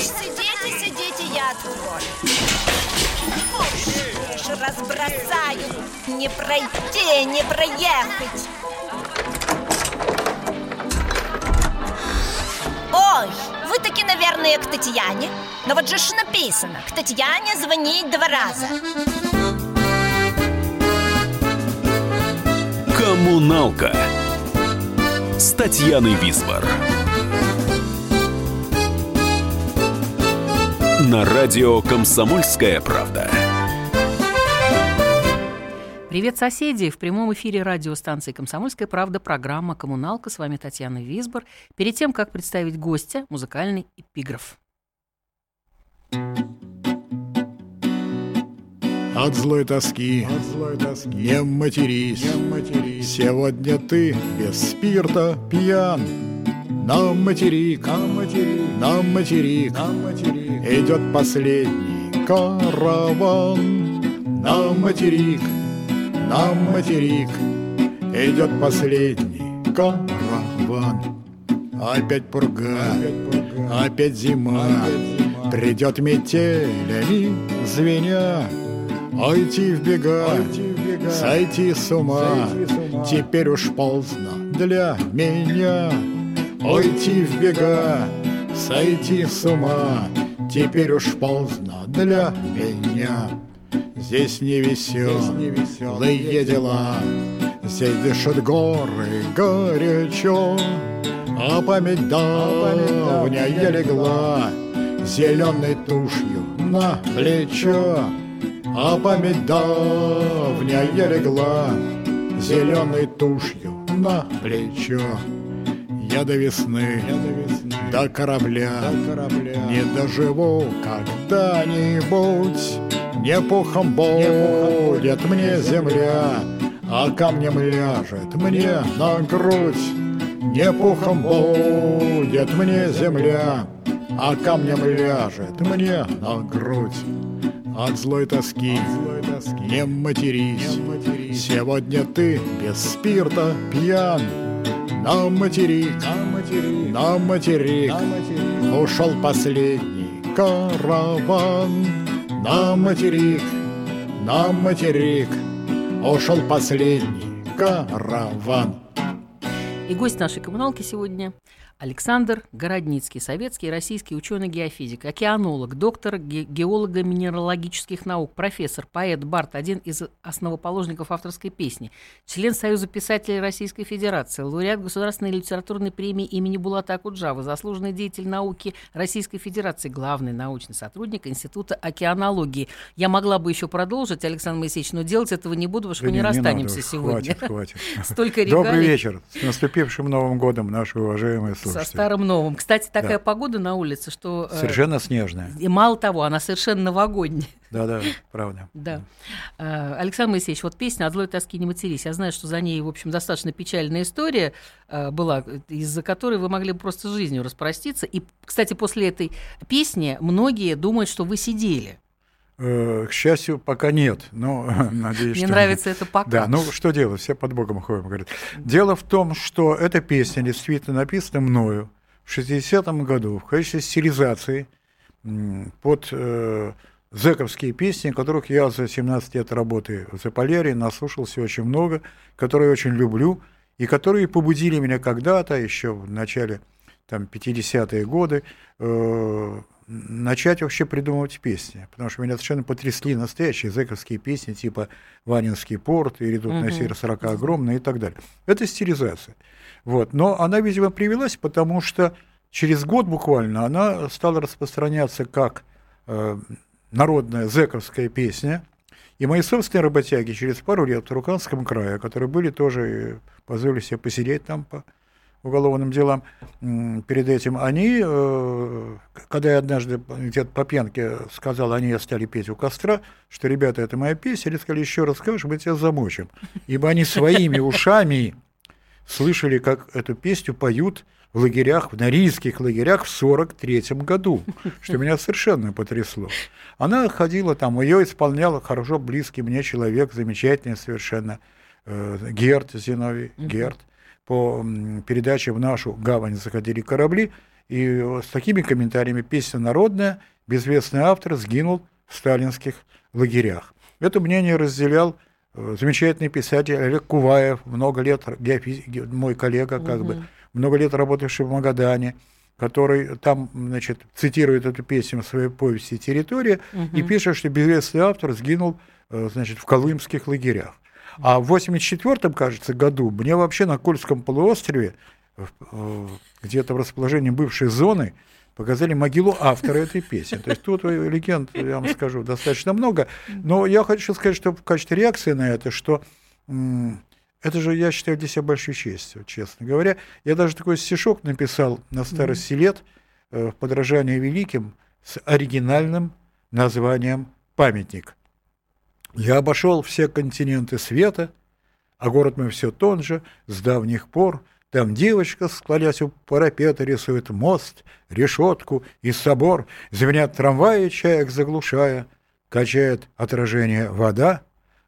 Сидите, сидите, я открою. Разбросаю. Не пройти, не проехать. Ой, вы таки, наверное, к Татьяне. Но вот же ж написано, к Татьяне звонить два раза. Коммуналка с Татьяной Висбор. На радио «Комсомольская правда». Привет, соседи! В прямом эфире радиостанции «Комсомольская правда» программа «Коммуналка». С вами Татьяна Висбор. Перед тем, как представить гостя, музыкальный эпиграф. От злой тоски, не матерись, Сегодня ты без спирта пьян. На материк, на материк, Идет последний караван. На материк, на материк. Идет последний караван. Опять пурга, опять зима, Придет метелями звеня, Ойти в бега, сойти с ума, Теперь уж поздно для меня. Ойти в бега, сойти с ума, Теперь уж поздно для меня. Здесь не веселые дела, Здесь дышат горы горячо, А память давняя легла Зеленой тушью на плечо. А память давняя легла Зеленой тушью на плечо. Я до весны, до корабля, Не доживу когда-нибудь. Не пухом будет мне земля, А камнем ляжет мне на грудь. Не пухом будет мне земля, А камнем ляжет мне на грудь. От злой тоски, не матерись, Сегодня ты без спирта пьян. На материк, на материк, Ушел последний караван. На материк, на материк, Ушел последний караван. И гость нашей коммуналки сегодня Александр Городницкий, советский и российский ученый-геофизик, океанолог, доктор ге- геолого-минералогических наук, профессор, поэт, бард, один из основоположников авторской песни, член Союза писателей Российской Федерации, лауреат Государственной литературной премии имени Булата Акуджава, заслуженный деятель науки Российской Федерации, главный научный сотрудник Института океанологии. Я могла бы еще продолжить, Александр Моисеевич, но делать этого не буду, потому что Да мы не не- не надо расстанемся уж, сегодня. Хватит, хватит. Столько Добрый регалий. вечер. С наступившим Новым годом, наши уважаемые слушатели. Со старым новым. Кстати, такая Да. погода на улице, что... э, Совершенно снежная. И мало того, она совершенно новогодняя. Да-да, правда. Да. Э, Александр Моисеевич, вот песня «От злой тоски не матерись». Я знаю, что за ней, в общем, достаточно печальная история э, была, из-за которой вы могли бы просто жизнью распроститься. И, кстати, после этой песни многие думают, что вы сидели. Э, К счастью, пока нет, но надеюсь, Мне что нравится это пока. Да, ну что делать, все под Богом ходим, говорят. Дело в том, что эта песня действительно написана мною в 60-м году в качестве стилизации под э, зэковские песни, которых я за 17 лет работы в Заполярье наслушался очень много, которые очень люблю, и которые побудили меня когда-то, еще в начале там, 50-е годы, э, начать вообще придумывать песни, потому что меня совершенно потрясли настоящие зэковские песни, типа «Ванинский порт» и «Редут на север 40 огромный» и так далее. Это стилизация. Вот. Но она, видимо, привелась, потому что через год буквально она стала распространяться как э, народная зэковская песня, и мои собственные работяги через пару лет в Турканском крае, которые были тоже, э, позволили себе посидеть там по уголовным делам перед этим, они, э, когда я однажды где-то по пьянке сказал, они стали петь у костра, что, ребята, это моя песня, они сказали, еще раз скажешь, мы тебя замочим. Ибо они своими ушами слышали, как эту песню поют в лагерях, в норильских лагерях в 43 году, что меня совершенно потрясло. Она ходила там, ее исполнял хорошо близкий мне человек, замечательный совершенно, э, Герт Зиновий, Герт. По передаче в нашу гавань заходили корабли, и с такими комментариями песня народная, безвестный автор сгинул в сталинских лагерях. Это мнение разделял э, замечательный писатель Олег Куваев, много лет геофизик, мой коллега, как угу. бы, много лет работавший в Магадане, который там, значит, цитирует эту песню в своей повести «Территория» угу. и пишет, что безвестный автор сгинул, э, значит, в колымских лагерях. А в 84 кажется, году мне вообще на Кольском полуострове, где-то в расположении бывшей зоны, показали могилу автора этой песни. То есть тут легенд, я вам скажу, достаточно много. Но я хочу сказать, что в качестве реакции на это, что это же, я считаю, для себя большой честью, честно говоря. Я даже такой стишок написал на старости лет э, в подражание великим с оригинальным названием «Памятник». Я обошел все континенты света, а город мой все тот же, с давних пор. Там девочка, склонясь у парапета, рисует мост, решетку и собор, звенят трамваи, чаек заглушая, качает отражение вода,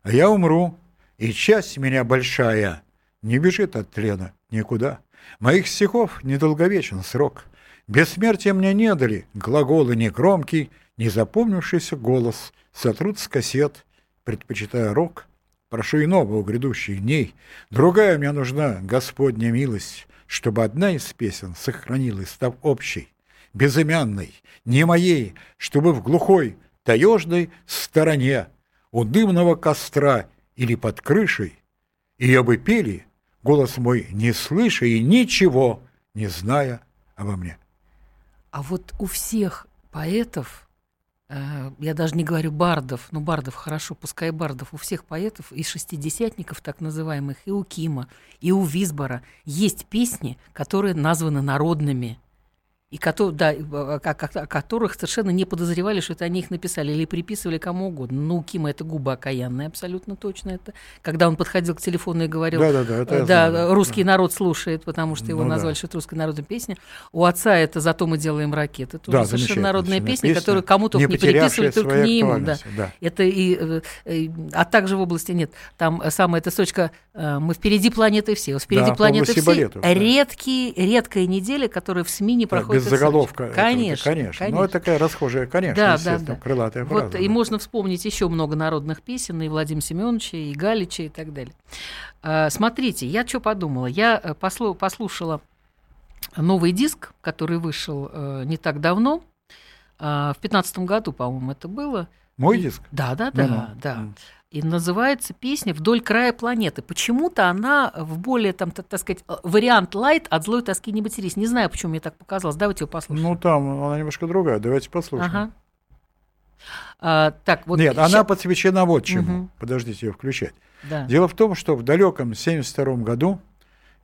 а я умру, и часть меня большая не бежит от тлена никуда. Моих стихов недолговечен срок. Бессмертия мне не дали глаголы негромкий, не запомнившийся голос, сотрут с кассет, предпочитая рок. Прошу иного у грядущих дней. Другая мне нужна, Господня милость, чтобы одна из песен сохранилась, став общей, безымянной, не моей, чтобы в глухой, таежной стороне у дымного костра или под крышей, ее бы пели, голос мой не слыша и ничего не зная обо мне. А вот у всех поэтов, я даже не говорю бардов, но бардов хорошо, пускай бардов, у всех поэтов и шестидесятников так называемых, и у Кима, и у Висбора есть песни, которые названы народными – и которые, да, о которых совершенно не подозревали, что это они их написали или приписывали кому угодно. Ну, у Кима это губа окаянная, абсолютно точно это. Когда он подходил к телефону и говорил, да, да, да, это да знаю, русский да. народ слушает, потому что его ну, назвали, да. что это русская народная песня. У отца это «Зато мы делаем ракеты». Это да, совершенно народная песня, песня, которую кому-то не, не переписывали, только не ему. Да. Да. Это и, э, и, а также в области нет. Там самая эта строчка э, «Мы впереди планеты все». Впереди да, планеты все. Балетов, Редкие, редкая неделя, которая в СМИ не проходит без заголовка. Конечно, конечно. конечно. Ну, это такая расхожая, конечно, да, да, да. крылатая фраза. Вот, да. И можно вспомнить еще много народных песен, и Владимира Семеновича, и Галича, и так далее. А, смотрите, я что подумала? Я э, послу, послушала новый диск, который вышел э, не так давно, э, в 2015 году, по-моему, это было. Мой диск? Да, да, да, да. да. И называется песня «Вдоль края планеты». Почему-то она в более, там, так, так сказать, вариант лайт от злой тоски не матерись. Не знаю, почему мне так показалось. Давайте ее послушаем. Ну, там она немножко другая. Давайте послушаем. Ага. А, так, вот Нет, ща... она посвящена вот чему. Угу. Подождите ее включать. Да. Дело в том, что в далеком 1972 году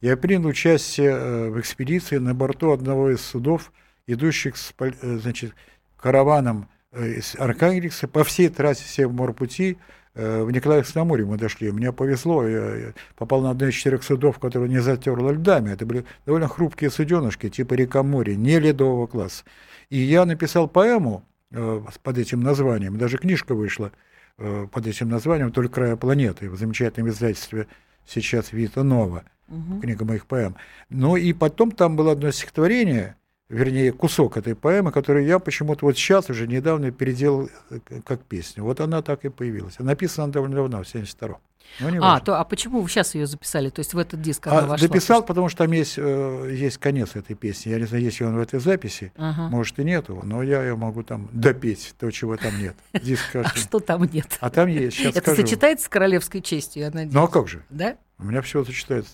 я принял участие э, в экспедиции на борту одного из судов, идущих с, э, значит, караваном э, из Архангельска по всей трассе Севморпути в Николаевском море мы дошли. Мне повезло, я попал на одно из четырех судов, которые не затерло льдами. Это были довольно хрупкие суденышки, типа река море, не ледового класса. И я написал поэму э, под этим названием, даже книжка вышла э, под этим названием «Только края планеты» в замечательном издательстве сейчас Вита Нова, угу. книга моих поэм. Ну и потом там было одно стихотворение, вернее, кусок этой поэмы, который я почему-то вот сейчас уже недавно переделал э, как песню. Вот она так и появилась. Написана она довольно давно, в 72-м. А, то, а почему вы сейчас ее записали? То есть в этот диск она а, вошла? Дописал, потому что там есть, э, есть конец этой песни. Я не знаю, есть ли он в этой записи, ага. может и нет его, но я ее могу там допеть, то, чего там нет. Диск, а что там нет? А там есть, сейчас Это сочетается с королевской честью, я надеюсь? Ну а как же? Да? У меня все сочетается.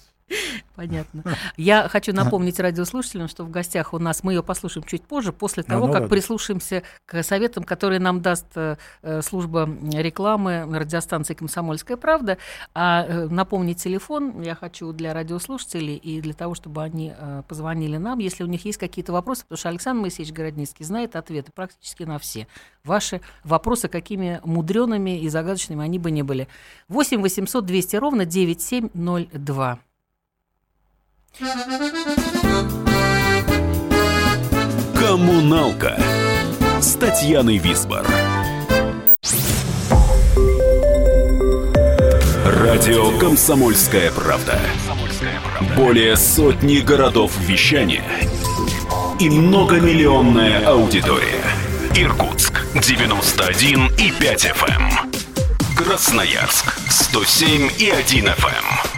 Понятно. Я хочу напомнить радиослушателям, что в гостях у нас, мы ее послушаем чуть позже, после того, ну, как ладно. прислушаемся к советам, которые нам даст э, э служба рекламы радиостанции «Комсомольская правда». А э, напомнить телефон я хочу для радиослушателей и для того, чтобы они э, позвонили нам, если у них есть какие-то вопросы, потому что Александр Моисеевич Городницкий знает ответы практически на все ваши вопросы, какими мудреными и загадочными они бы не были. 8 800 200 ровно 9702. Коммуналка с Татьяной Висбор. Радио Комсомольская правда. Более сотни городов вещания и многомиллионная аудитория. Иркутск 91 и 5 FM. Красноярск 107 и 1 FM.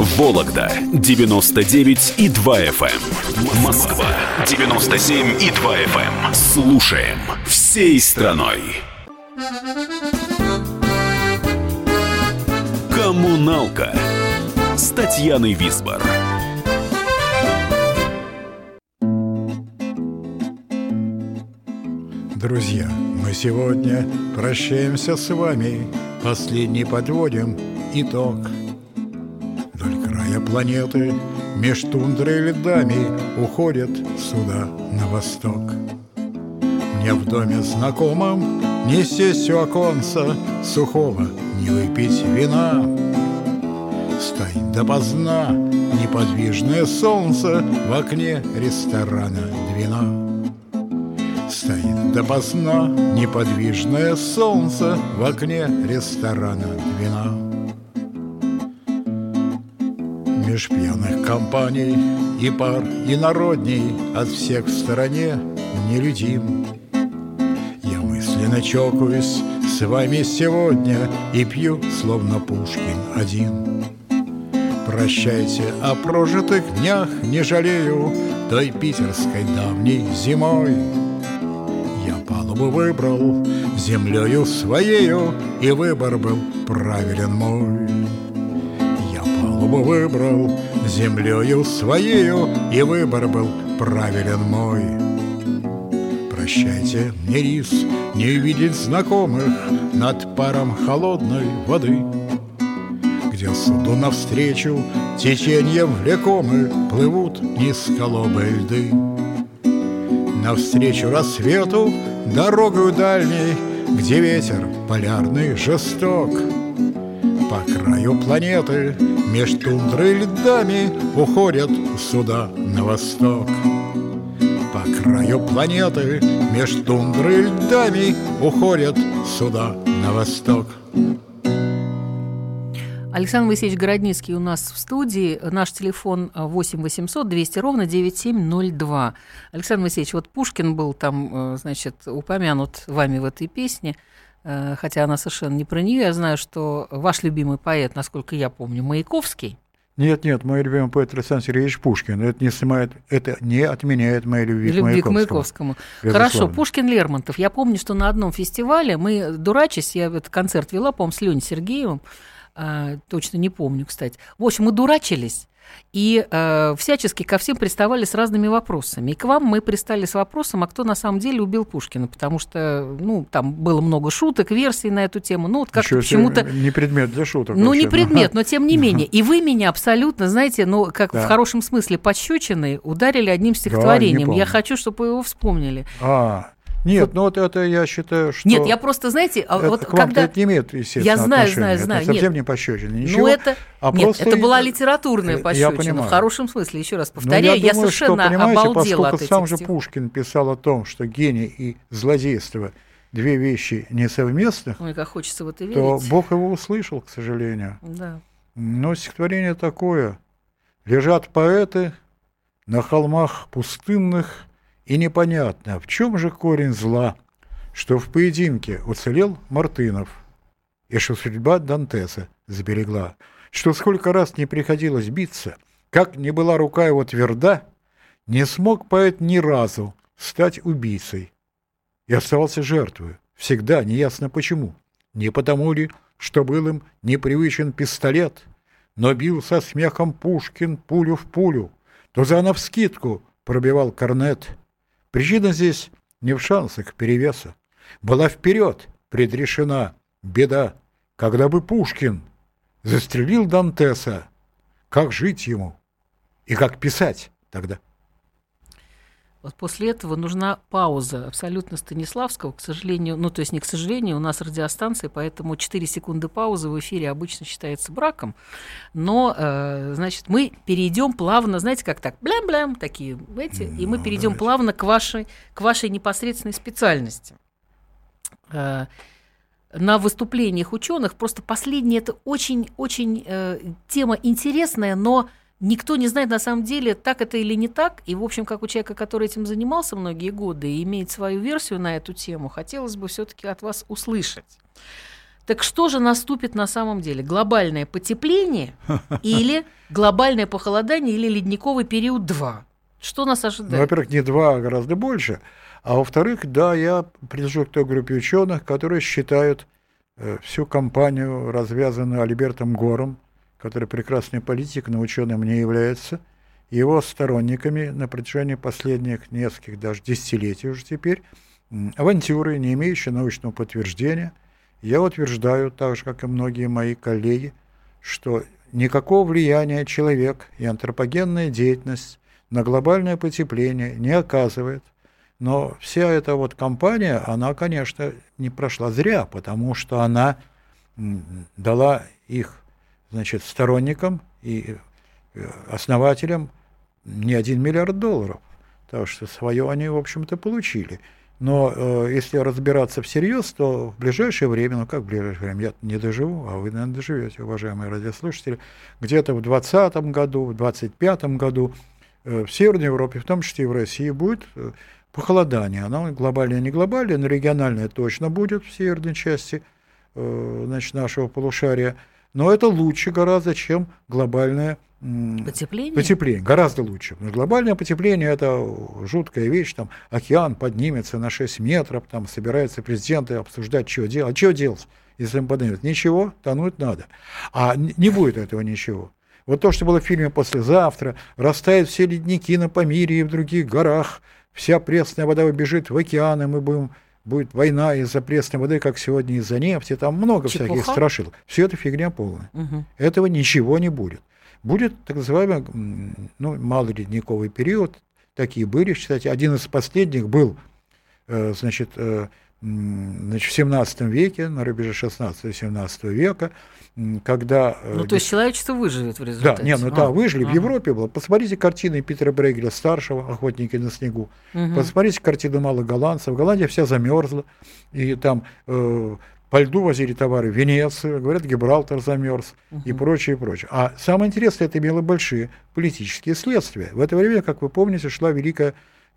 Вологда 99 и 2 FM. Москва 97 и 2 FM. Слушаем всей страной. Коммуналка с Татьяной Висбор. Друзья, мы сегодня прощаемся с вами, последний подводим итог. Планеты, меж тундрой и льдами уходят сюда на восток. Мне в доме знакомом не сесть у оконца сухого, не выпить вина. Стоит допоздна неподвижное солнце в окне ресторана Двина. Стоит допоздна неподвижное солнце в окне ресторана Двина. Меж пьяных компаний и пар инородней от всех в стороне нелюдим. Я мысленно чокаюсь с вами сегодня и пью, словно Пушкин один. Прощайте о прожитых днях, не жалею той питерской давней зимой. Я палубу выбрал землею своею, и выбор был правилен мой. Палубу выбрал землею своею, и выбор был правилен мой. Прощайте, мне рис, не увидеть знакомых над паром холодной воды, где суду навстречу течением влекомы плывут низколобые льды. Навстречу рассвету дорогою дальней, где ветер полярный жесток. По краю планеты меж тундрой и льдами уходят суда на восток. По краю планеты меж тундрой и льдами уходят суда на восток. Александр Моисеевич Городницкий у нас в студии. Наш телефон 8 800 200 ровно 9702. Александр Моисеевич, вот Пушкин был там, э, значит, упомянут вами в этой песне, хотя она совершенно не про нее. Я знаю, что ваш любимый поэт, насколько я помню, Маяковский. Нет, нет, мой любимый поэт Александр Сергеевич Пушкин. Это не, снимает, это не отменяет моей любви, Любви к Маяковскому. к Маяковскому. Хорошо, Пушкин Лермонтов. Я помню, что на одном фестивале мы, дурачись, я этот концерт вела, по-моему, с Леней Сергеевым, а, точно не помню, кстати. В общем, мы дурачились и э, всячески ко всем приставали с разными вопросами. И к вам мы пристали с вопросом, а кто на самом деле убил Пушкина, потому что, ну, там было много шуток, версий на эту тему. Ну, вот как-то почему-то... Не предмет для шуток. Ну, вообще. не предмет, но тем не менее. И вы меня абсолютно, знаете, ну, как Да. в хорошем смысле пощечины ударили одним стихотворением. помню. я хочу, чтобы вы его вспомнили. А, нет, ну вот это я считаю, что... Нет, я просто, знаете, а это вот к когда... это не имеет, естественно, Я знаю, отношения. знаю, Это знаю. совсем Нет. не пощечина, ничего. Ну, это... а Нет, просто это была и- литературная Я пощечина, понимаю. в хорошем смысле, еще раз Ну, повторяю, я, думаю, совершенно что, обалдела поскольку от этих сам же. Пушкин писал о том, что гений и злодейство две вещи несовместных, Ой, как хочется в это верить. то Бог его услышал, к сожалению. Да. Но стихотворение такое. Лежат поэты на холмах пустынных, и непонятно, в чем же корень зла, что в поединке уцелел Мартынов, и что судьба Дантеса сберегла, что сколько раз не приходилось биться, как не была рука его тверда, не смог поэт ни разу стать убийцей и оставался жертвой, всегда неясно почему. Не потому ли, что был им непривычен пистолет, но бил со смехом Пушкин пулю в пулю, то за навскидку пробивал корнет. Причина здесь не в шансах перевеса. Была вперед предрешена беда, когда бы Пушкин застрелил Дантеса. Как жить ему и как писать тогда? Вот после этого нужна пауза абсолютно Станиславского, к сожалению, ну то есть не к сожалению, у нас радиостанция, поэтому 4 секунды паузы в эфире обычно считается браком, но, э, значит, мы перейдем плавно, знаете, как так, блям-блям, такие, эти, и мы Ну, перейдем давайте. плавно к вашей, к вашей непосредственной специальности. Э, на выступлениях ученых просто последнее это очень-очень э, тема интересная, но никто не знает на самом деле, так это или не так. И, в общем, как у человека, который этим занимался многие годы и имеет свою версию на эту тему, хотелось бы все-таки от вас услышать. Так что же наступит на самом деле? Глобальное потепление или глобальное похолодание или ледниковый период 2? Что нас ожидает? Ну, во-первых, не два, а гораздо больше. А во-вторых, да, я принадлежу к той группе ученых, которые считают э, всю кампанию, развязанную Альбертом Гором, который прекрасный политик, но ученым не является, его сторонниками на протяжении последних нескольких, даже десятилетий уже теперь, авантюры, не имеющие научного подтверждения. Я утверждаю, так же, как и многие мои коллеги, что никакого влияния человек и антропогенная деятельность на глобальное потепление не оказывает. Но вся эта вот кампания, она, конечно, не прошла зря, потому что она дала их значит, сторонникам и э, основателям не один миллиард долларов. Так что свое они, в общем-то, получили. Но э, если разбираться всерьез, то в ближайшее время, ну как в ближайшее время, я не доживу, а вы, наверное, доживете, уважаемые радиослушатели, где-то в 2020 году, в 2025 году э, в Северной Европе, в том числе и в России, будет э, похолодание. Оно глобальное, не глобальное, но региональное точно будет в северной части э, значит, нашего полушария. Но это лучше гораздо, чем глобальное Потепление? Потепление, гораздо лучше. Но глобальное потепление – это жуткая вещь, там океан поднимется на 6 метров, там собираются президенты обсуждать, что делать. А что делать, если он поднимется? Ничего, тонуть надо. А не будет этого ничего. Вот то, что было в фильме «Послезавтра», растают все ледники на Памире и в других горах, вся пресная вода убежит в океаны, мы будем будет война из-за пресной воды, как сегодня из-за нефти, там много Чепуха? всяких страшил. Все это фигня полная. Угу. Этого ничего не будет. Будет так называемый ну, малоледниковый период. Такие были, кстати. Один из последних был э, значит, э, значит, в 17 веке, на рубеже 16-17 века, когда... Э, ну, то есть человечество выживет в результате. Да, нет, ну а, да, выжили. Ага. В Европе было. Посмотрите картины Питера Брейгеля старшего, «Охотники на снегу». Угу. Посмотрите картины малых голландцев. Голландия вся замерзла. И там э, по льду возили товары в Венецию, говорят, Гибралтар замерз угу. и прочее, и прочее. А самое интересное, это имело большие политические следствия. В это время, как вы помните, шла великая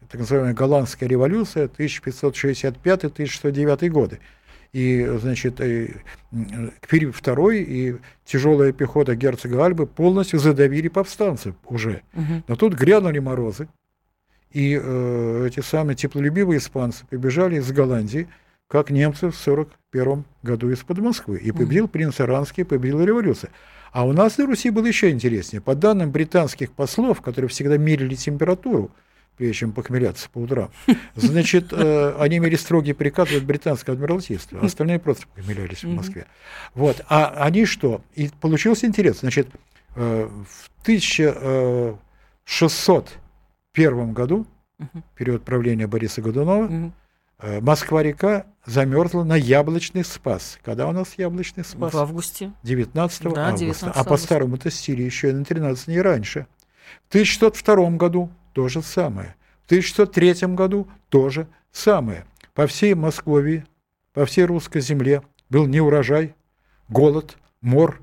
так называемая голландская революция 1565-1609 годы. И, значит, и, Квирь II и тяжелая пехота герцога Альбы полностью задавили повстанцев уже. Угу. Но тут грянули морозы, и э, эти самые теплолюбивые испанцы побежали из Голландии, как немцы в 1941 году из-под Москвы. И победил принц Иранский, победила революция. А у нас на Руси было еще интереснее. По данным британских послов, которые всегда мерили температуру, прежде чем похмеляться по утрам, значит, э, они имели строгий приказ от британского адмиралтейства, а остальные просто похмелялись в Москве. Вот. А они что? И получился интерес. Значит, э, в 1601 году, период правления Бориса Годунова, Э, Москва-река замерзла на яблочный спас. Когда у нас яблочный спас? В августе. 19 да, августа. 19 а по старому-то стиле еще и на 13 дней раньше. В 1602 году то же самое. В 1603 году то же самое. По всей Москве, по всей русской земле был неурожай, голод, мор,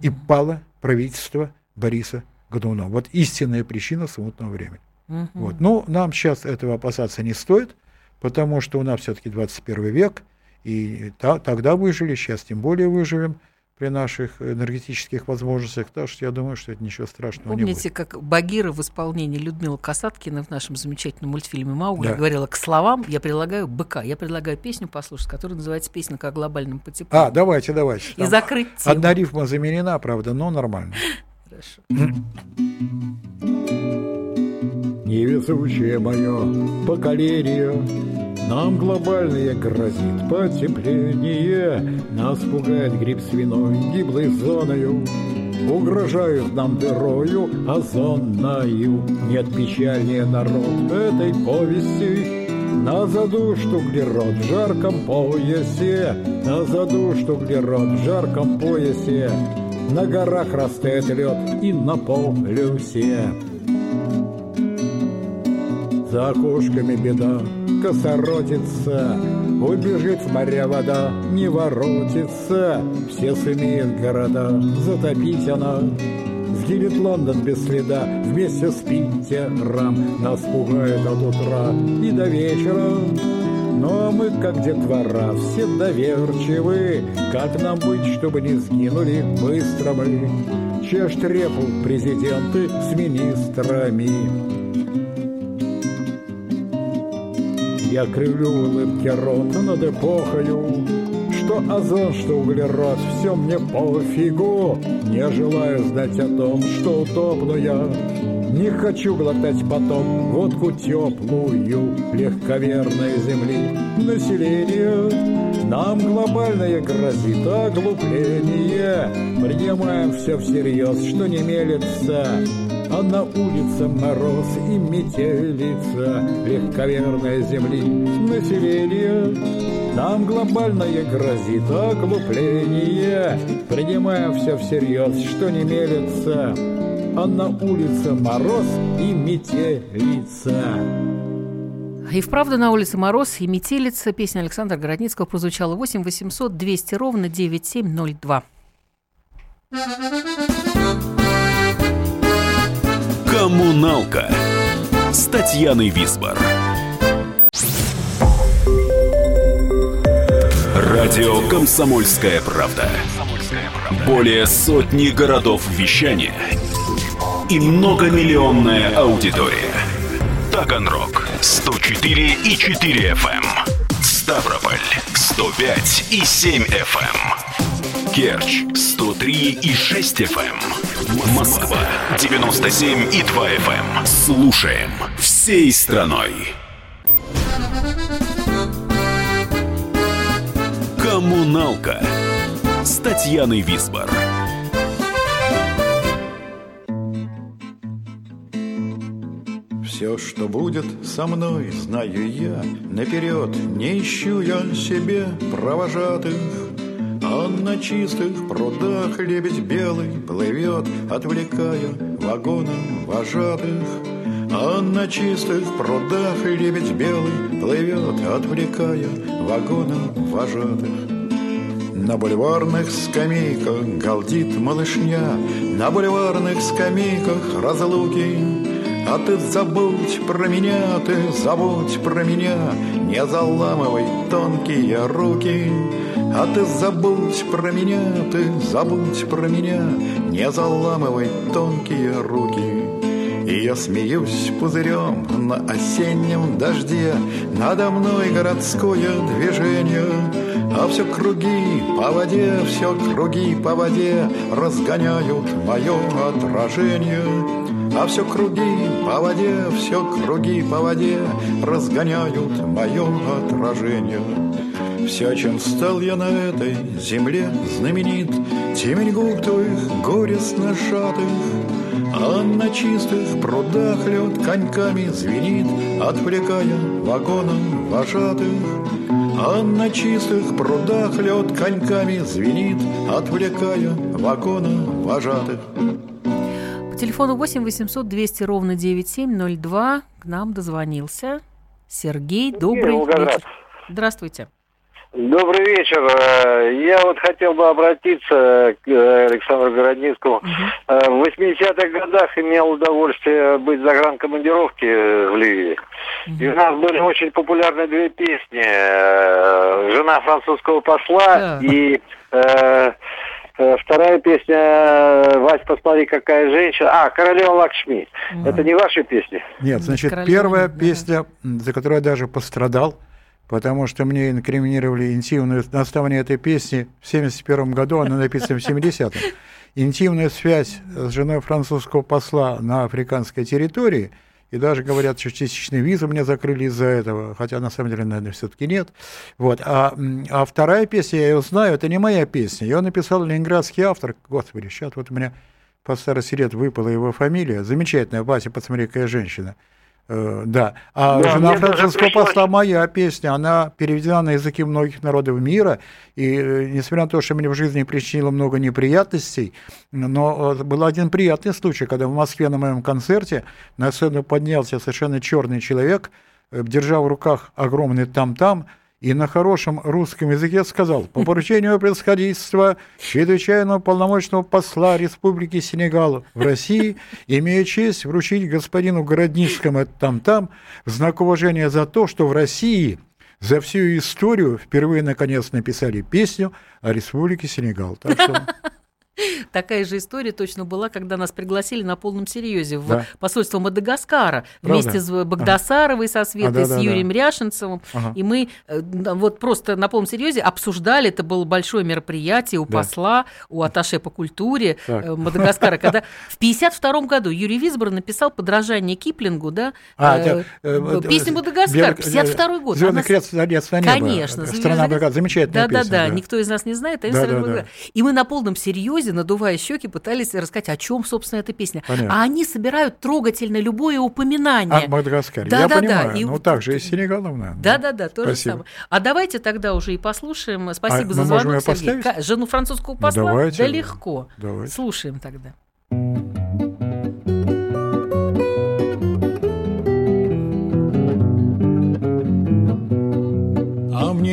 и пало правительство Бориса Годунова. Вот истинная причина смутного времени. Угу. Вот. Ну, нам сейчас этого опасаться не стоит – потому что у нас все-таки 21 век, и та, тогда выжили, сейчас тем более выживем при наших энергетических возможностях, так что я думаю, что это ничего страшного Помните, не будет. Как Багира в исполнении Людмилы Касаткина в нашем замечательном мультфильме «Маугли» да. говорила, к словам я предлагаю быка, я предлагаю песню послушать, которая называется «Песенка о глобальном потеплении». А, давайте, давайте. И закрыть тему. Одна рифма заменена, правда, но нормально. Хорошо. Невезучее мое поколение Нам глобальное грозит потепление. Нас пугает гриб свиной гиблой зоною Угрожают нам дырою озонною. Нет печальнее народ этой повести. На задушт углерод в жарком поясе, На задушт углерод в жарком поясе, На горах растет лед и на полюсе. За окошками беда, косоротится, Убежит в моря вода, не воротится, Все сумеют города затопить она. С Гинет Лондон без следа вместе с Питером Нас пугает от утра и до вечера но мы, как детвора, все доверчивы. Как нам быть, чтобы не сгинули быстро мы? Чеш трепу президенты с министрами. Я кривлю улыбки рот над эпохою, Что озон, что углерод, все мне пофигу. Не желаю знать о том, что утопну я. Не хочу глотать потом водку теплую Легковерной земли. Население Нам глобальное грозит оглупление. Принимаем все всерьез, что не мелется а на улице мороз и метелица Легковерной земли население Нам глобальное грозит оглупление Принимаем все всерьез, что не мелется а на улице мороз и метелица. И вправду на улице мороз и метелица. Песня Александра Городницкого прозвучала 8 800 200 ровно 9702. Коммуналка с Татьяной Висбор. Радио «Комсомольская правда». Более сотни городов вещания – и многомиллионная аудитория. Таганрог 104 и 4 FM. Эм. Ставрополь 105 и 7 FM. Керчь 103 и 6 FM. Эм. Москва 97 и 2 FM. Слушаем всей страной. Коммуналка с Татьяной Висбор. Все, что будет со мной, знаю я Наперед не ищу я себе провожатых А на чистых прудах лебедь белый Плывет, отвлекая вагоном вожатых. А на чистых прудах лебедь белый Плывет, отвлекая вагоном вожатых. На бульварных скамейках галдит малышня, На бульварных скамейках разлуки. А ты забудь про меня, ты забудь про меня, Не заламывай тонкие руки. А ты забудь про меня, ты забудь про меня, Не заламывай тонкие руки. И я смеюсь пузырем на осеннем дожде, Надо мной городское движение, А все круги по воде, все круги по воде Разгоняют мое отражение. А все круги по воде, все круги по воде Разгоняют мое отражение Все, чем стал я на этой земле знаменит Темень губ твоих горестно сжатых а на чистых прудах лед коньками звенит, Отвлекая вагоном вожатых. А на чистых прудах лед коньками звенит, Отвлекая вагоном вожатых телефону 8 800 200 ровно 9702 к нам дозвонился Сергей. Добрый Волгоград. вечер. Здравствуйте. Добрый вечер. Э, я вот хотел бы обратиться к э, Александру Городницкому. Угу. В 80-х годах имел удовольствие быть за гран-командировки в Ливии. Угу. И у нас были очень популярны две песни. «Жена французского посла» да. и Э, вторая песня э, «Вась, посмотри, какая женщина». А, «Королева Лакшми». Это не ваши песни? Нет, значит, Королева, первая да. песня, за которую я даже пострадал, потому что мне инкриминировали интимную... На основании этой песни в 1971 году, она написана в 70-м, интимную связь с женой французского посла на африканской территории – и даже говорят, что частичные визы мне закрыли из-за этого, хотя на самом деле, наверное, все-таки нет. Вот. А, а вторая песня, я ее знаю, это не моя песня. Ее написал ленинградский автор. Господи, сейчас вот у меня по старости лет выпала его фамилия. Замечательная, Вася, посмотри, какая женщина. Э, да. А да, жена французского посла моя песня, она переведена на языки многих народов мира. И э, несмотря на то, что мне в жизни причинило много неприятностей, но э, был один приятный случай, когда в Москве на моем концерте на сцену поднялся совершенно черный человек, держа в руках огромный там-там, и на хорошем русском языке сказал, по поручению происходительства чрезвычайного полномочного посла Республики Сенегал в России, имею честь вручить господину Городницкому там-там знак уважения за то, что в России за всю историю впервые наконец написали песню о Республике Сенегал. Так что Такая же история точно была, когда нас пригласили на полном серьезе в Да. посольство Мадагаскара Правда? вместе с Багдасаровой со Светой, А, да, с да, Юрием да. Ряшинцевым. Ага. И мы э, вот просто на полном серьезе обсуждали, это было большое мероприятие у Да. посла, у Аташе по культуре Так. э, Мадагаскара, когда в 52 году Юрий Висбор написал подражание Киплингу, да, А, э, это, э, песню э, Мадагаскар, Белый- 52 год. Она- крест. Конечно. Страна. Замечательная да, песня. Да, да, никто из нас не знает, а Да, да, да. И мы на полном серьезе, надувая щеки, пытались рассказать, о чем, собственно, эта песня. Понятно. А они собирают трогательно любое А упоминание. в Мадагаскаре. Да, Я да, да, понимаю. и Ну, так же и с Сенегалом, наверное. Да, да, да, то же Спасибо. самое. А давайте тогда уже и послушаем. Спасибо А за звонок, Сергей. поставить? Жену французского посла? давайте. Да легко. Давайте. Слушаем тогда.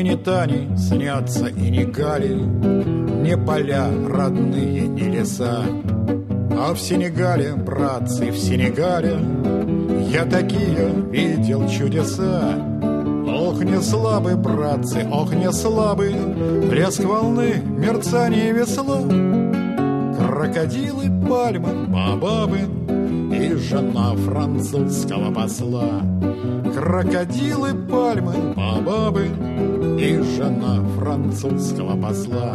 Мне не Тани снятся и не Гали, Не поля родные, не леса. А в Сенегале, братцы, в Сенегале Я такие видел чудеса. Ох, не слабы, братцы, ох, не слабы, Плеск волны, мерцание весла, Крокодилы, пальмы, бабабы И жена французского посла. Крокодилы, пальмы, бабабы И жена французского посла.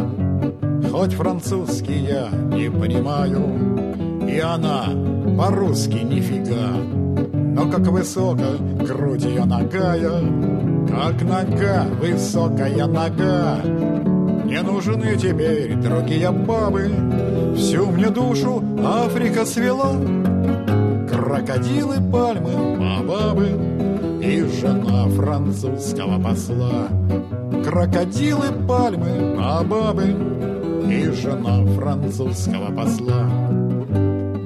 Хоть французский я не понимаю, И она по-русски нифига, Но как высоко грудь ее ногая, Как нога, высокая нога, не нужны теперь другие бабы, Всю мне душу Африка свела. Крокодилы, пальмы, бабабы И жена французского посла. Крокодилы, пальмы, бабабы И жена французского посла.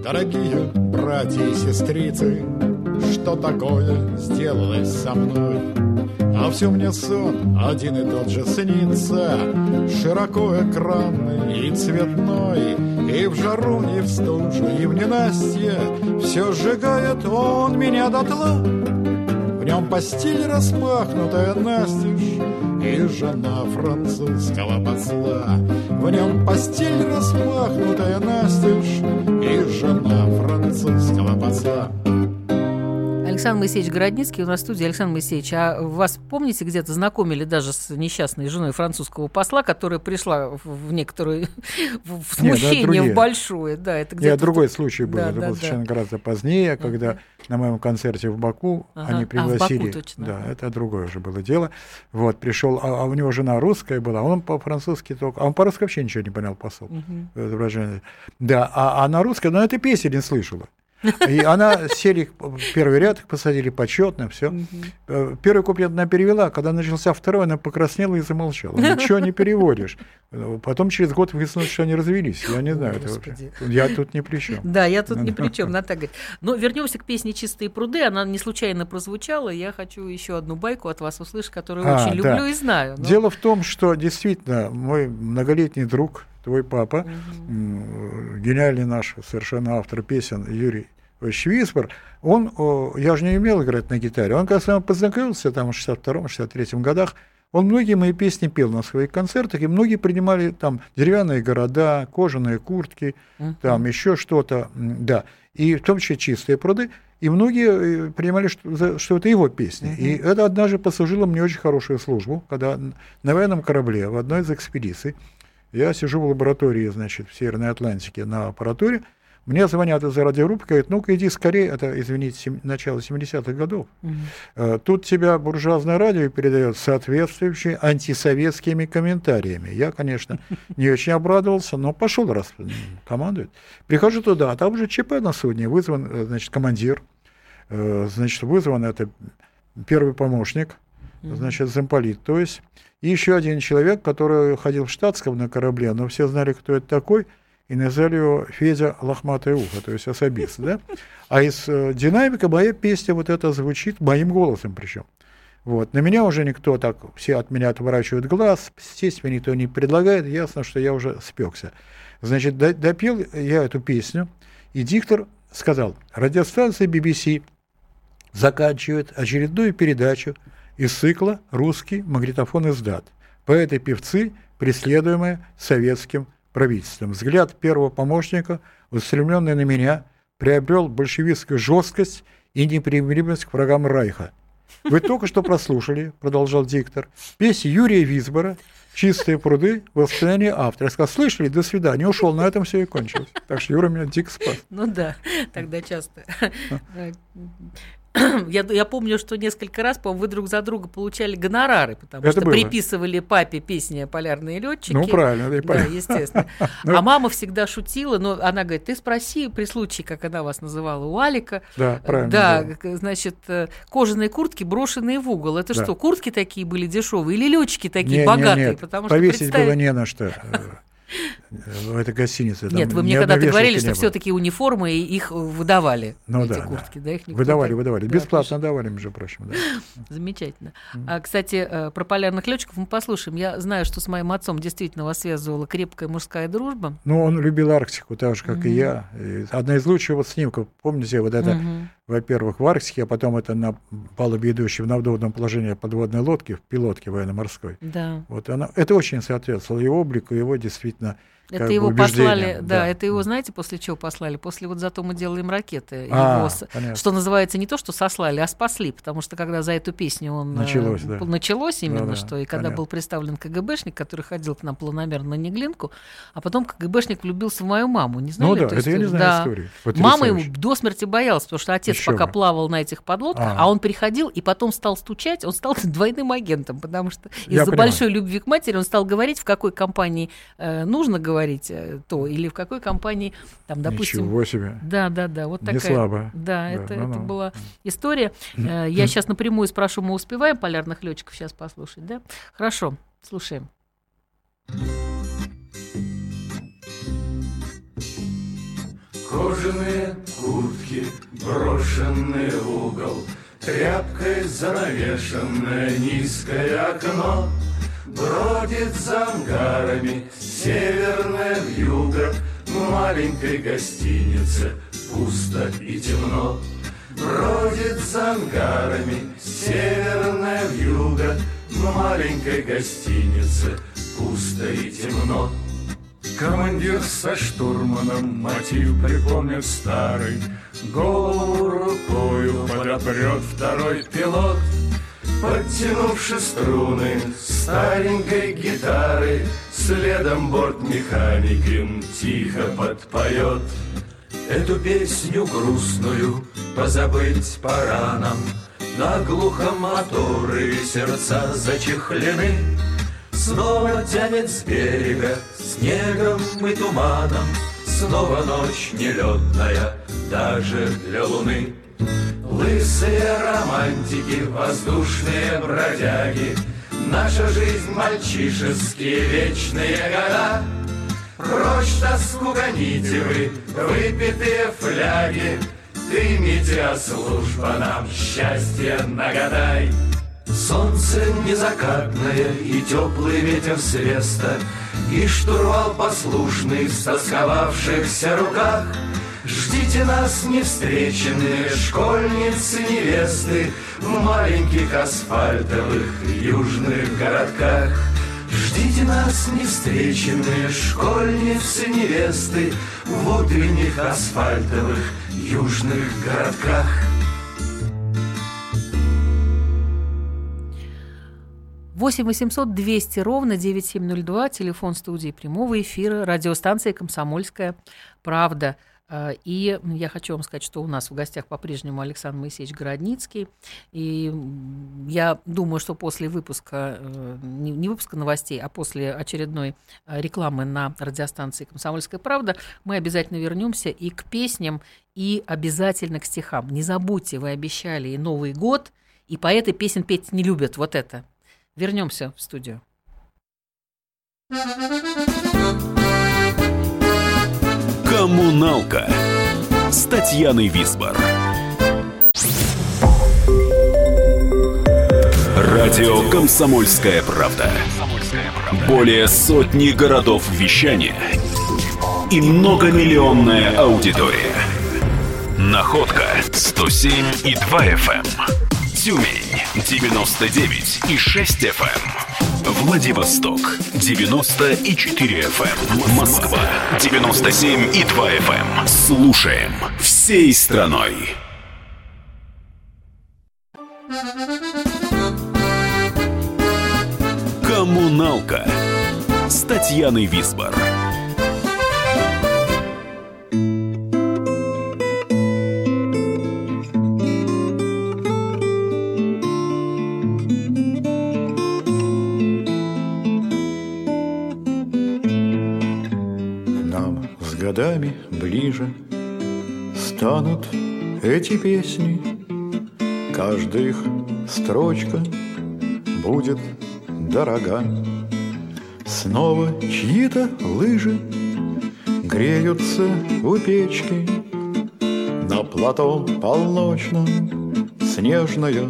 Дорогие братья и сестрицы, Что такое сделалось со мной? А все мне сон один и тот же снится, Широко экранный и цветной, И в жару, и в стужу, и в ненастье Все сжигает он меня дотла. В нем постель распахнутая настежь, И жена французского посла. В нем постель распахнутая настежь, И жена французского посла. Александр Моисеевич Городницкий у нас в студии. Александр Моисеевич, а вас, помните, где-то знакомили даже с несчастной женой французского посла, которая пришла в, некоторую в Нет, смущение в большое? Да, это Нет, где-то... другой случай был. Да, Это да, был да. совершенно гораздо позднее, когда на моем концерте в Баку Ага. они А, в Баку пригласили. точно. Да, это другое уже было дело. Вот, пришел, а, а у него жена русская была, он по-французски только. А он по-русски вообще ничего не понял, посол. Это выражение. Да, а, а на русской, но этой песни не слышала. И она сели первый ряд, их посадили почетно, все. Первый куплет она перевела, когда начался второй, она покраснела и замолчала. Ничего не переводишь. Потом через год выяснилось, что они развелись. Я не знаю. это вообще. Я тут ни при чем. Да, я тут ни при чем, надо так говорить. Но вернемся к песне «Чистые пруды». Она не случайно прозвучала. Я хочу еще одну байку от вас услышать, которую А, очень да. люблю и знаю. Но- Дело в том, что действительно мой многолетний друг, твой папа, м, гениальный наш совершенно автор песен Юрий Висбор, он, я же не умел играть на гитаре, он когда с нами познакомился там в 62-63 годах, он многие мои песни пел на своих концертах, и многие принимали там деревянные города, кожаные куртки, там еще что-то, да, и в том числе чистые пруды, и многие э, принимали, что, что это его песни. И это однажды послужило мне очень хорошую службу, когда на военном корабле в одной из экспедиций я сижу в лаборатории, значит, в Северной Атлантике на аппаратуре, мне звонят из радиорубки, говорят, ну-ка иди скорее, это, извините, сем- начало 70-х годов. Э, Тут тебя буржуазное радио передает соответствующие антисоветскими комментариями. Я, конечно, не очень обрадовался, но пошел раз командует. Прихожу туда, а там уже ЧП на судне, вызван, э, значит, командир, э, значит, вызван это первый помощник, значит, замполит, то есть, и еще один человек, который ходил в штатском на корабле, но все знали, кто это такой, и назвали его Федя Лохматое ухо, то есть особист, да? А из э, динамика моя песня вот эта звучит моим голосом причем. Вот. На меня уже никто так, все от меня отворачивают глаз, естественно, никто не предлагает, ясно, что я уже спекся. Значит, допил я эту песню, и диктор сказал, радиостанция BBC заканчивает очередную передачу из цикла «Русский магнитофон издат». Поэты-певцы, преследуемые советским правительством. Взгляд первого помощника, устремленный на меня, приобрел большевистскую жесткость и непримиримость к врагам Райха. Вы только что прослушали, продолжал диктор, песню Юрия Висбора «Чистые пруды. Воспоминания автора». Я сказал, слышали, до свидания. Ушел, на этом все и кончилось. Так что Юра меня дико спас. Ну да, тогда часто я, я помню, что несколько раз, по вы друг за друга получали гонорары, потому это что было. приписывали папе песни «Полярные летчики». Ну, правильно, да, да естественно. Ну, а мама всегда шутила, но она говорит, ты спроси при случае, как она вас называла, у Алика. Да, правильно. Да, да. значит, э, кожаные куртки, брошенные в угол. Это да. что, куртки такие были дешевые или летчики такие не, богатые? Не, нет. Потому Повесить что представить... было не на что в этой гостинице. Нет, вы мне когда-то говорили, что все-таки униформы их выдавали. Ну эти да, куртки, да, их выдавали, так... выдавали. Бесплатно давали, между прочим. Да. Замечательно. Mm. А, кстати, э, про полярных летчиков мы послушаем. Я знаю, что с моим отцом действительно вас связывала крепкая мужская дружба. Ну, он любил Арктику, так же, как mm-hmm. и я. И одна из лучших вот снимков, помните, вот это, mm-hmm. во-первых, в Арктике, а потом это на палубе идущей в надводном положении подводной лодки, в пилотке военно-морской. Да. Вот она, это очень соответствовало его облику, его действительно это его послали, да, да, это его, знаете, после чего послали? После вот зато мы делаем ракеты. А, его, что называется, не то, что сослали, а спасли, потому что когда за эту песню он э, началось, да. началось именно, да, что и когда понятно. был представлен КГБшник, который ходил к нам планомерно на Неглинку, а потом КГБшник влюбился в мою маму, не знали? Ну да, это я не знаю да. истории. Мама ему до смерти боялась, потому что отец Еще пока бы. плавал на этих подлодках, а. а он приходил и потом стал стучать, он стал двойным агентом, потому что из-за большой любви к матери он стал говорить, в какой компании э, нужно говорить э, то, или в какой компании, там, допустим... Ничего себе. Да, да, да, вот Не такая... слабо. Да, да это, ну, это была история. Э, я сейчас напрямую спрошу, мы успеваем полярных летчиков сейчас послушать, да? Хорошо, слушаем. Кожаные куртки, брошенные в угол, Тряпкой занавешенное низкое окно — Бродит за ангарами северная вьюга В маленькой гостинице пусто и темно. Бродит за ангарами северная вьюга В маленькой гостинице пусто и темно. Командир со штурманом мотив припомнит старый Голову рукою подопрет второй пилот — Подтянувши струны старенькой гитары, Следом борт механиком тихо подпоет. Эту песню грустную позабыть пора нам, На глухом моторы сердца зачехлены. Снова тянет с берега снегом и туманом, Снова ночь нелетная даже для луны. Лысые романтики, воздушные бродяги, Наша жизнь мальчишеские вечные года. Прочь тоску гоните вы, выпитые фляги, Ты, метеослужба, нам счастье нагадай. Солнце незакатное и теплый ветер с И штурвал послушный в стосковавшихся руках — Ждите нас, невстреченные школьницы, невесты В маленьких асфальтовых южных городках. Ждите нас, невстреченные школьницы, невесты В утренних асфальтовых южных городках. Восемь восемьсот двести ровно девять семь ноль два телефон студии прямого эфира радиостанция «Комсомольская правда». А, и я хочу вам сказать, что у нас в гостях по-прежнему Александр Моисеевич Городницкий. И я думаю, что после выпуска, э, не выпуска новостей, а после очередной э, рекламы на радиостанции «Комсомольская правда» мы обязательно вернемся и к песням, и обязательно к стихам. Не забудьте, вы обещали и Новый год, и поэты песен петь не любят. Вот это. Вернемся в студию. Коммуналка с Татьяной Висбор. Радио «Комсомольская правда». Более сотни городов вещания и многомиллионная аудитория. Находка 107 и 2 FM. Эм. Тюмень 99 и 6 FM. Эм. Владивосток 90 и 4 FM. Эм. Москва 97 и 2 FM. Слушаем всей страной. Коммуналка с Татьяной Висбор. Станут эти песни. Каждая их строчка будет дорога. Снова чьи-то лыжи греются у печки На плато полночном снежная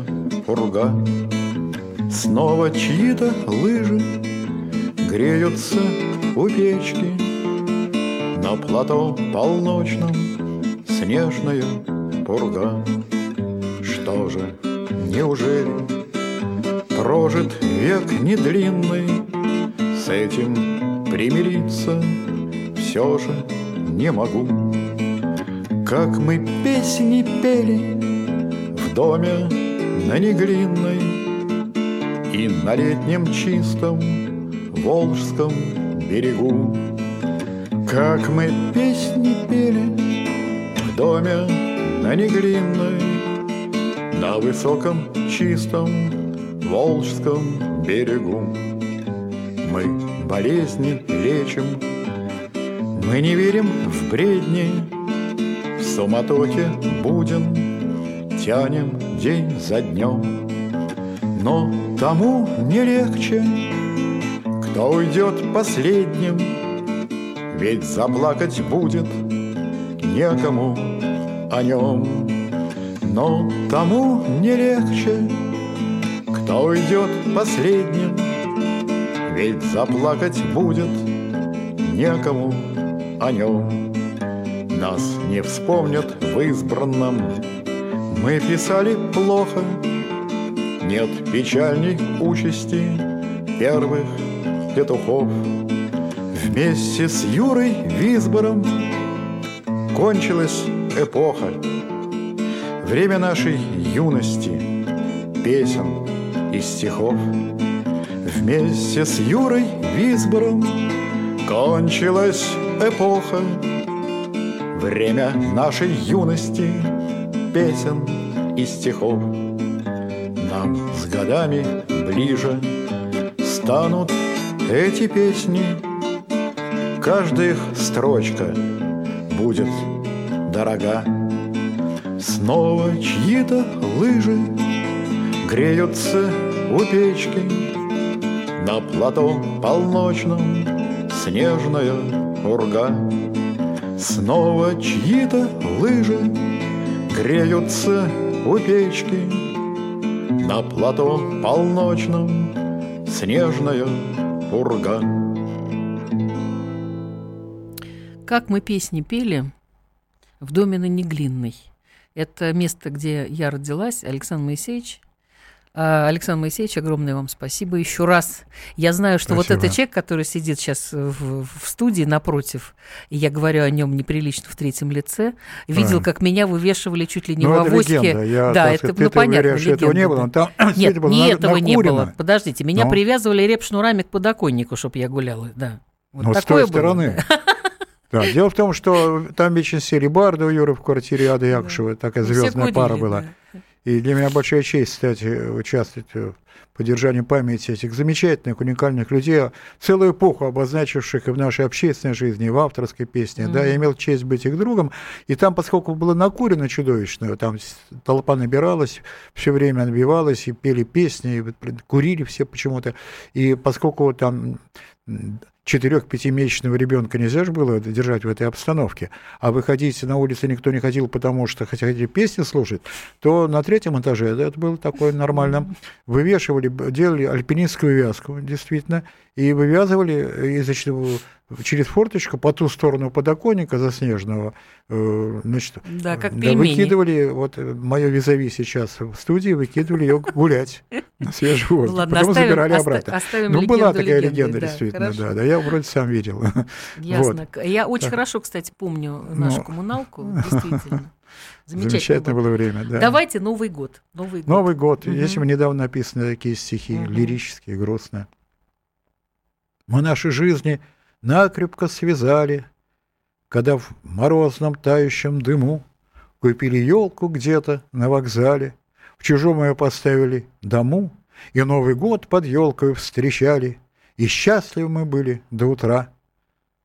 пурга. Снова чьи-то лыжи греются у печки На плато полночном снежная пурга. Что же, неужели прожит век недлинный, С этим примириться все же не могу. Как мы песни пели в доме на Неглинной И на летнем чистом Волжском берегу. Как мы песни пели доме на Неглинной На высоком чистом Волжском берегу. Мы болезни лечим, мы не верим в бредни, В суматохе будем, тянем день за днем. Но тому не легче, кто уйдет последним, Ведь заплакать будет некому о нем. Но тому не легче, кто уйдет последним, ведь заплакать будет некому о нем. Нас не вспомнят в избранном, мы писали плохо, нет печальней участи первых петухов. Вместе с Юрой Визбором кончилась эпоха, время нашей юности, песен, и стихов. Вместе с Юрой Визбором кончилась эпоха, Время нашей юности, песен и стихов. Нам с годами ближе станут эти песни, Каждая их строчка будет дорога. Снова чьи-то лыжи Греются у печки На плато полночном снежная урга. Снова чьи-то лыжи Греются у печки На плато полночном снежная урга. Как мы песни пели в доме на Неглинной. Это место, где я родилась, Александр Моисеевич. А, Александр Моисеевич, огромное вам спасибо еще раз. Я знаю, что спасибо. вот этот человек, который сидит сейчас в, в студии напротив, и я говорю о нем неприлично в третьем лице, видел, как меня вывешивали чуть ли не ну, в авоське. Это Я, да, это, ну, понятно, легенда. этого не было. Там Нет, было не этого не было. Подождите, меня Но. Ну. привязывали реп-шнурами к подоконнику, чтобы я гуляла, да. Вот Но такое с той было. стороны. Да, дело в том, что там вечен серии Барда у Юры в квартире Ады Якушева, такая звездная пара была. И для меня большая честь, кстати, участвовать в поддержании памяти этих замечательных, уникальных людей, целую эпоху обозначивших и в нашей общественной жизни, и в авторской песне. Mm-hmm. Да, я имел честь быть их другом. И там, поскольку было накурено чудовищно, там толпа набиралась, все время набивалась, и пели песни, и курили все почему-то. И поскольку там четырех-пятимесячного ребенка нельзя же было держать в этой обстановке, а выходить на улицу никто не ходил, потому что хотели песни слушать, то на третьем этаже это было такое нормально. Вывешивали, делали альпинистскую вязку, действительно, и вывязывали, и, значит, через форточку по ту сторону подоконника заснеженного, э, значит, Да, как да, пельмени. выкидывали, вот мое визави сейчас в студии, выкидывали ее гулять на свежий воздух, ладно, потом оставим- забирали обратно. оставим Ну, была такая легенда, да, действительно, хорошо. да, да, я вроде сам видел. Ясно. Вот. Я очень Так. хорошо, кстати, помню нашу Ну. коммуналку, действительно. Замечательно, Замечательное было. время, да. Давайте Новый год. Новый год. Новый год. Мгм. Если бы недавно написаны такие стихи, Мгм. лирические, грустные. Мы наши жизни накрепко связали, когда в морозном тающем дыму купили елку где-то на вокзале, в чужом ее поставили дому, и Новый год под елкой встречали, и счастливы мы были до утра.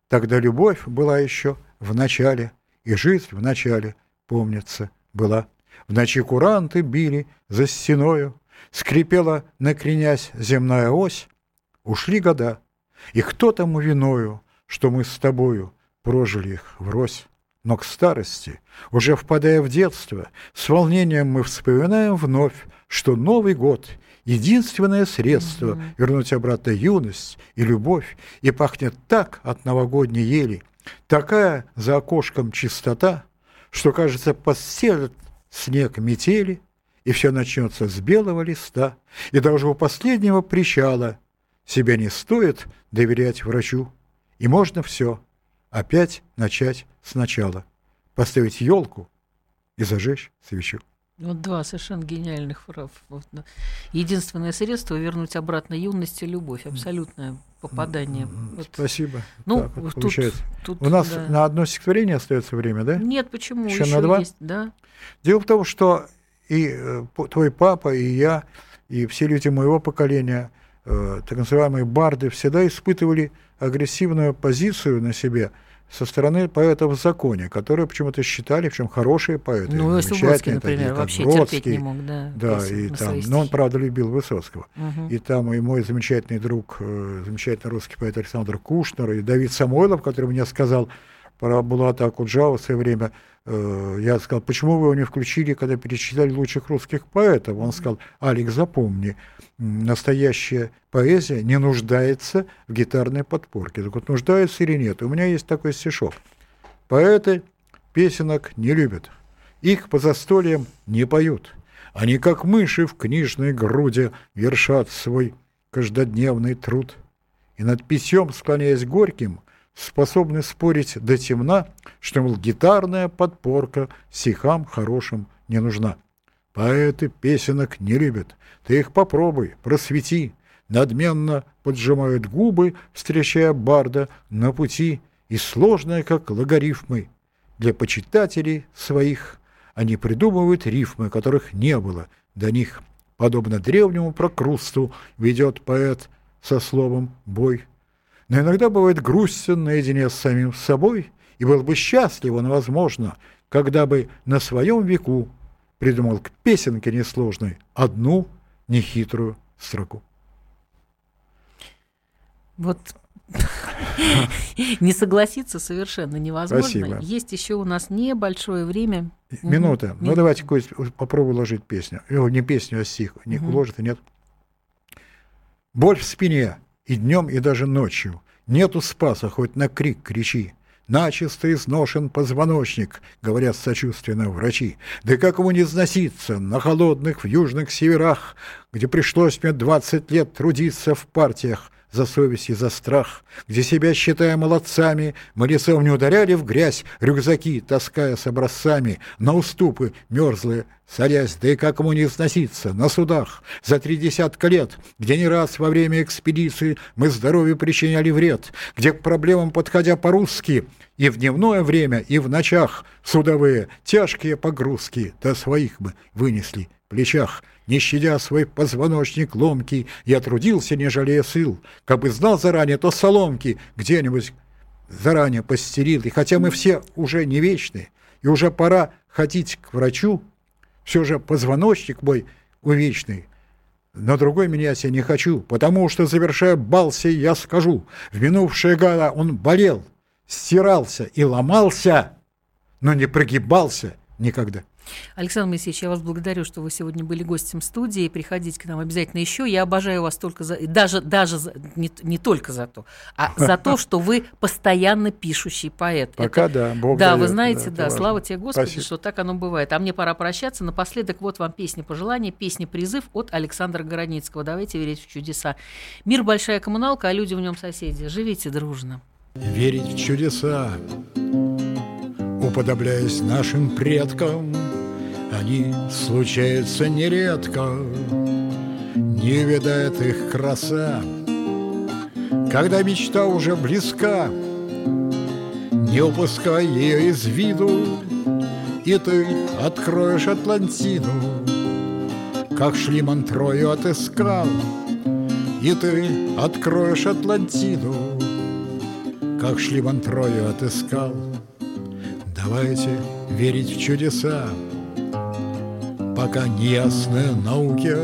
Тогда любовь была еще в начале, и жизнь в начале, помнится, была. В ночи куранты били за стеною, скрипела, накренясь, земная ось. Ушли года, и кто тому виною, что мы с тобою прожили их врозь. Но к старости, уже впадая в детство, с волнением мы вспоминаем вновь, что Новый год — единственное средство вернуть обратно юность и любовь, и пахнет так от новогодней ели, такая за окошком чистота, что, кажется, постелят снег метели, и все начнется с белого листа, и даже у последнего причала себя не стоит доверять врачу, и можно все опять начать сначала, поставить елку и зажечь свечу. Вот два совершенно гениальных фраз. Вот. Единственное средство вернуть обратно юность и любовь. Абсолютное попадание. Вот. Спасибо. Ну, Так вот тут, получается. тут, У нас да. на одно стихотворение остается время, да? Нет, почему? Еще Еще, на два? есть, да. Дело в том, что и э, твой папа, и я, и все люди моего поколения, э, так называемые барды, всегда испытывали агрессивную позицию на себе со стороны поэтов в законе, которые почему-то считали, в чем хорошие поэты. Ну, если Бродский, например, такие, вообще Бродский. терпеть не мог, да. Да, и там, но он, правда, любил Высоцкого. Мгм. И там и мой замечательный друг, э, замечательный русский поэт Александр Кушнер, и Давид Самойлов, который мне сказал про Булата Акуджава в свое время, э, я сказал, почему вы его не включили, когда перечисляли лучших русских поэтов? Он сказал, Алекс, запомни, настоящая поэзия не нуждается в гитарной подпорке. Так вот, нуждается или нет? У меня есть такой стишок. Поэты песенок не любят, их по застольям не поют. Они, как мыши в книжной груди, вершат свой каждодневный труд. И над питьем, склоняясь горьким, способны спорить до темна, что, мол, гитарная подпорка стихам хорошим не нужна. Поэты песенок не любят, ты их попробуй, просвети. Надменно поджимают губы, встречая барда на пути, и сложное, как логарифмы. Для почитателей своих они придумывают рифмы, которых не было до них. Подобно древнему прокрусту ведет поэт со словом «бой». Но иногда бывает грустен наедине с самим собой, и был бы счастлив он, возможно, когда бы на своем веку придумал к песенке несложной одну нехитрую строку. Вот не согласиться совершенно невозможно. Спасибо. Есть еще у нас небольшое время. Мгм. Минута. Ну, Минута. давайте Кость, попробуй уложить песню. О, не песню, а стих. Не уложит нет. Боль в спине и днем, и даже ночью. Нету спаса, хоть на крик кричи. Начисто изношен позвоночник, говорят сочувственно врачи. Да как ему не сноситься на холодных в южных северах, где пришлось мне двадцать лет трудиться в партиях, за совесть и за страх, где себя считая молодцами, мы лицом не ударяли в грязь рюкзаки, таская с образцами, на уступы мерзлые, садясь, да и как ему не сноситься, на судах, за три десятка лет, где не раз во время экспедиции мы здоровью причиняли вред, где к проблемам подходя по-русски, и в дневное время, и в ночах судовые тяжкие погрузки до своих мы вынесли плечах, не щадя свой позвоночник ломкий, я трудился, не жалея сил. Как бы знал заранее, то соломки где-нибудь заранее постелил. И хотя мы все уже не вечны, и уже пора ходить к врачу, все же позвоночник мой увечный На другой менять я не хочу, потому что, завершая бал сей, я скажу, в минувшие года он болел, стирался и ломался, но не прогибался никогда. Александр Моисеевич, я вас благодарю, что вы сегодня были гостем студии. Приходите к нам обязательно еще. Я обожаю вас только за... Даже, даже за... Не, не только за то, а за то, что вы постоянно пишущий поэт. Пока Это... да, Бог Да, дает, вы знаете, да, да, слава тебе, Господи, Спасибо. что так оно бывает. А мне пора прощаться. Напоследок вот вам песня пожелания, песня-призыв от Александра Городницкого. Давайте верить в чудеса. Мир – большая коммуналка, а люди в нем соседи. Живите дружно. Верить в чудеса, уподобляясь нашим предкам, они случаются нередко, не видает их краса. Когда мечта уже близка, не упускай ее из виду, и ты откроешь Атлантиду, как Шлиман Трою отыскал, и ты откроешь Атлантиду, как Шлиман Трою отыскал. Давайте верить в чудеса, пока не ясны науке,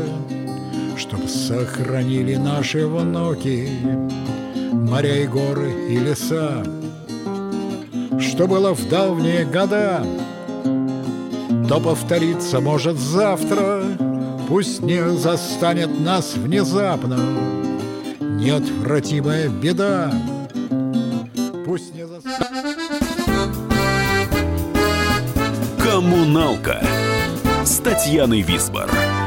Чтоб сохранили наши внуки Моря и горы и леса, Что было в давние года, То повторится может завтра, Пусть не застанет нас внезапно Неотвратимая беда, Пусть не застанет... «Коммуналка» Татьяной Висбор.